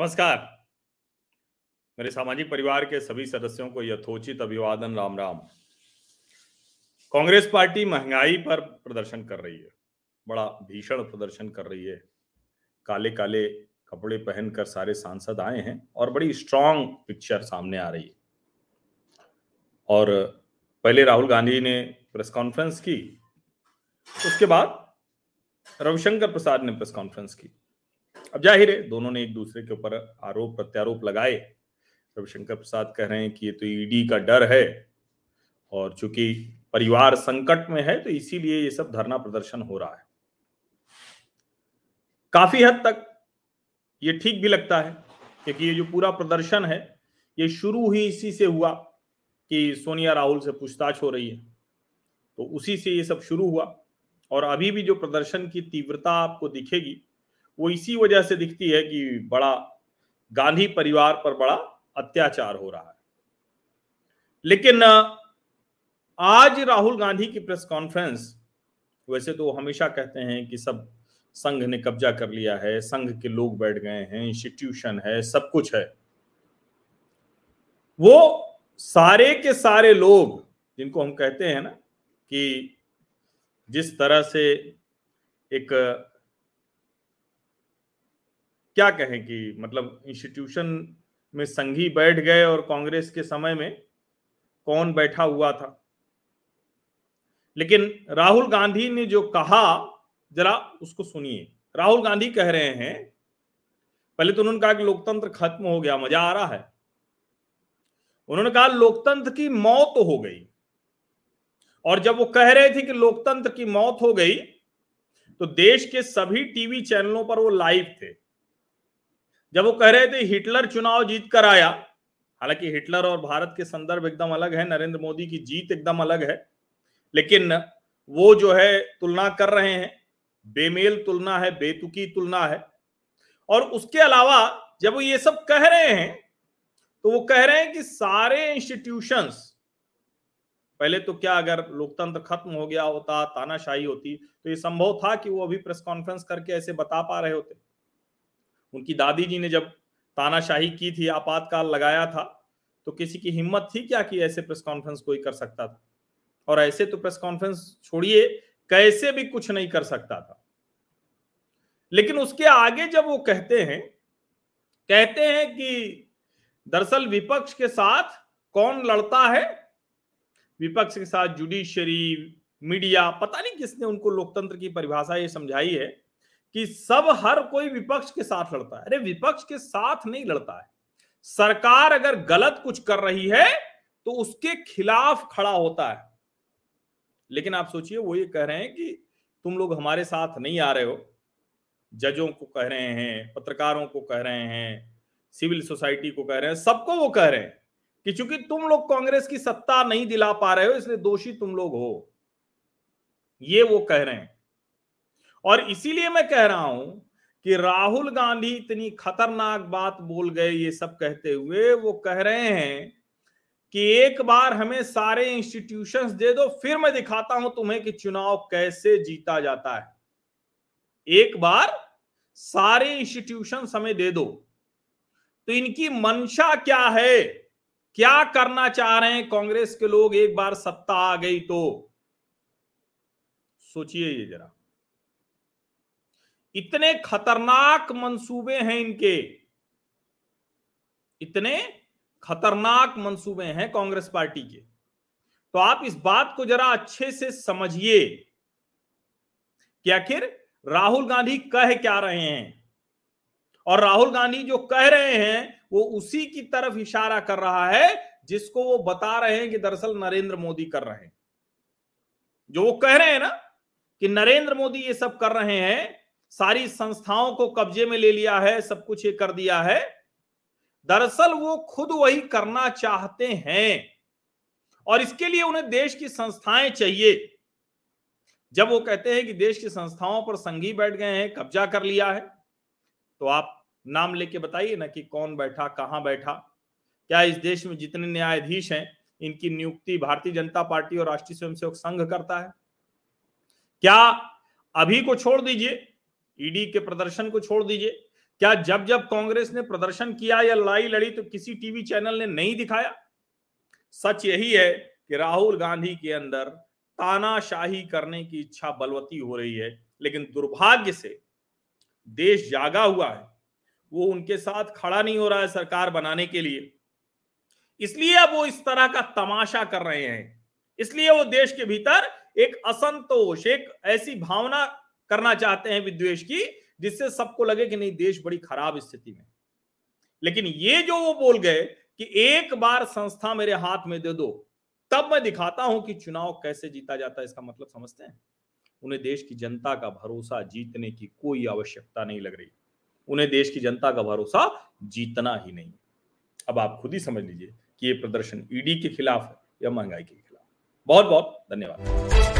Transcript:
नमस्कार। मेरे सामाजिक परिवार के सभी सदस्यों को यथोचित अभिवादन, राम राम। कांग्रेस पार्टी महँगाई पर प्रदर्शन कर रही है। बड़ा भीषण प्रदर्शन कर रही है। काले काले कपड़े पहनकर सारे सांसद आए हैं और बड़ी स्ट्रांग पिक्चर सामने आ रही है। और पहले राहुल गांधी ने प्रेस कॉन्फ्रेंस की, उसके बाद रविशंकर प्रसाद ने प्रेस कॉन्फ्रेंस की। अब ज़ाहिर है, दोनों ने एक दूसरे के ऊपर आरोप प्रत्यारोप लगाए। रविशंकर प्रसाद कह रहे हैं कि ये तो ईडी का डर है और चूँकि परिवार संकट में है तो इसीलिए ये सब धरना प्रदर्शन हो रहा है। काफ़ी हद तक ये ठीक भी लगता है, क्योंकि ये जो पूरा प्रदर्शन है, ये शुरू ही इसी से हुआ कि सोनिया राहुल से पूछताछ हो रही है। तो उसी से ये सब शुरू हुआ और अभी भी जो प्रदर्शन की तीव्रता आपको दिखेगी वो इसी वजह से दिखती है कि बड़ा गांधी परिवार पर बड़ा अत्याचार हो रहा है। लेकिन, आज राहुल गांधी की प्रेस कॉन्फ्रेंस, वैसे तो हमेशा कहते हैं कि सब संघ ने कब्जा कर लिया है, संघ के लोग बैठ गए हैं इंस्टीट्यूशन है, सब कुछ है। वो सारे के सारे लोग, जिनको हम कहते हैं ना कि जिस तरह से एक क्या कहें कि मतलब इंस्टीट्यूशन में संघी बैठ गए और कांग्रेस के समय में कौन बैठा हुआ था? लेकिन राहुल गांधी ने जो कहा, जरा उसको सुनिए। राहुल गांधी कह रहे हैं, पहले तो उन्होंने कहा कि लोकतंत्र खत्म हो गया, मज़ा आ रहा है। उन्होंने कहा लोकतंत्र की मौत हो गई। और जब वो कह रहे थे कि लोकतंत्र की मौत हो गई तो देश के सभी टीवी चैनलों पर वो लाइव थे। जब वो कह रहे थे, हिटलर चुनाव जीत कर आया। हालाँकि हिटलर और भारत के संदर्भ एकदम अलग है, नरेंद्र मोदी की जीत एकदम अलग है, लेकिन वो जो है, तुलना कर रहे हैं। बेमेल तुलना है, बेतुकी तुलना है। और उसके अलावा, जब वो ये सब कह रहे हैं तो वो कह रहे हैं कि सारे इंस्टीट्यूशंस पहले तो क्या अगर लोकतंत्र खत्म हो गया होता, तानाशाही होती तो ये संभव था कि वो अभी प्रेस कॉन्फ्रेंस करके ऐसे बता पा रहे होते। उनकी दादी जी ने जब तानाशाही की थी, आपातकाल लगाया था तो किसी की हिम्मत थी क्या कि ऐसे प्रेस कॉन्फ्रेंस कोई कर सकता था? और ऐसे तो प्रेस कॉन्फ्रेंस छोड़िए, कैसे भी कुछ नहीं कर सकता था। लेकिन उसके आगे जब वो कहते हैं कहते हैं कि दरअसल विपक्ष के साथ कौन लड़ता है? विपक्ष के साथ जुडिशरी मीडिया, पता नहीं किसने उनको लोकतंत्र की परिभाषा ये समझाई है। कि सब हर कोई विपक्ष के साथ लड़ता है। अरे, विपक्ष के साथ नहीं लड़ता है। सरकार अगर गलत कुछ कर रही है तो उसके खिलाफ खड़ा होता है। लेकिन आप सोचिए, वो ये कह रहे हैं कि तुम लोग हमारे साथ नहीं आ रहे हो। जजों को कह रहे हैं, पत्रकारों को कह रहे हैं, सिविल सोसाइटी को कह रहे हैं, सबको वो कह रहे हैं कि चूँकि तुम लोग कांग्रेस की सत्ता नहीं दिला पा रहे हो, इसलिए दोषी तुम लोग हो। ये वो कह रहे हैं। और इसीलिए मैं कह रहा हूँ कि राहुल गांधी इतनी खतरनाक बात बोल गए, ये सब कहते हुए वो कह रहे हैं कि एक बार हमें सारे इंस्टीट्यूशंस दे दो, फिर मैं दिखाता हूँ तुम्हें कि चुनाव कैसे जीता जाता है। एक बार सारे इंस्टीट्यूशंस हमें दे दो। तो इनकी मंशा क्या है? क्या करना चाह रहे हैं कांग्रेस के लोग? एक बार सत्ता आ गई तो। सोचिए ये जरा। इतने खतरनाक मंसूबे हैं इनके। इतने खतरनाक मंसूबे हैं कांग्रेस पार्टी के। तो आप इस बात को जरा अच्छे से समझिए कि आखिर राहुल गांधी कह क्या रहे हैं। और राहुल गांधी जो कह रहे हैं, वो उसी की तरफ़ इशारा कर रहा है, जिसको वो बता रहे हैं कि दरअसल नरेंद्र मोदी कर रहे हैं। जो वो कह रहे हैं ना कि नरेंद्र मोदी ये सब कर रहे हैं सारी संस्थाओं को कब्जे में ले लिया है, सब कुछ ये कर दिया है। दरअसल वो खुद वही करना चाहते हैं। और इसके लिए उन्हें देश की संस्थाएँ चाहिए। जब वो कहते हैं कि देश की संस्थाओं पर संघी बैठ गए हैं, कब्जा कर लिया है तो आप नाम लेके बताइए ना कि कौन बैठा, कहाँ बैठा। क्या इस देश में जितने न्यायाधीश हैं, इनकी नियुक्ति भारतीय जनता पार्टी और राष्ट्रीय स्वयंसेवक संघ करता है? क्या अभी को छोड़ दीजिए। ईडी के प्रदर्शन को छोड़ दीजिए। क्या जब जब कांग्रेस ने प्रदर्शन किया या लड़ाई लड़ी तो किसी टीवी चैनल ने नहीं दिखाया? सच यही है कि राहुल गांधी के अंदर तानाशाही करने की इच्छा बलवती हो रही है, लेकिन दुर्भाग्य से देश जागा हुआ है। वो उनके साथ खड़ा नहीं हो रहा है सरकार बनाने के लिए। इसलिए अब वो इस तरह का तमाशा कर रहे हैं। इसलिए वो देश के भीतर एक असंतोष, एक ऐसी भावना करना चाहते हैं विद्वेश की, जिससे सबको लगे कि नहीं, देश बड़ी खराब स्थिति में। लेकिन ये जो वो बोल गए कि एक बार संस्था मेरे हाथ में दे दो, तब मैं दिखाता हूँ कि चुनाव कैसे जीता जाता है, इसका मतलब समझते हैं? उन्हें देश की जनता का भरोसा जीतने की कोई आवश्यकता नहीं लग रही। उन्हें देश की जनता का भरोसा जीतना ही नहीं। अब आप खुद ही समझ लीजिए कि ये प्रदर्शन ईडी के खिलाफ है या महँगाई के खिलाफ। बहुत बहुत धन्यवाद।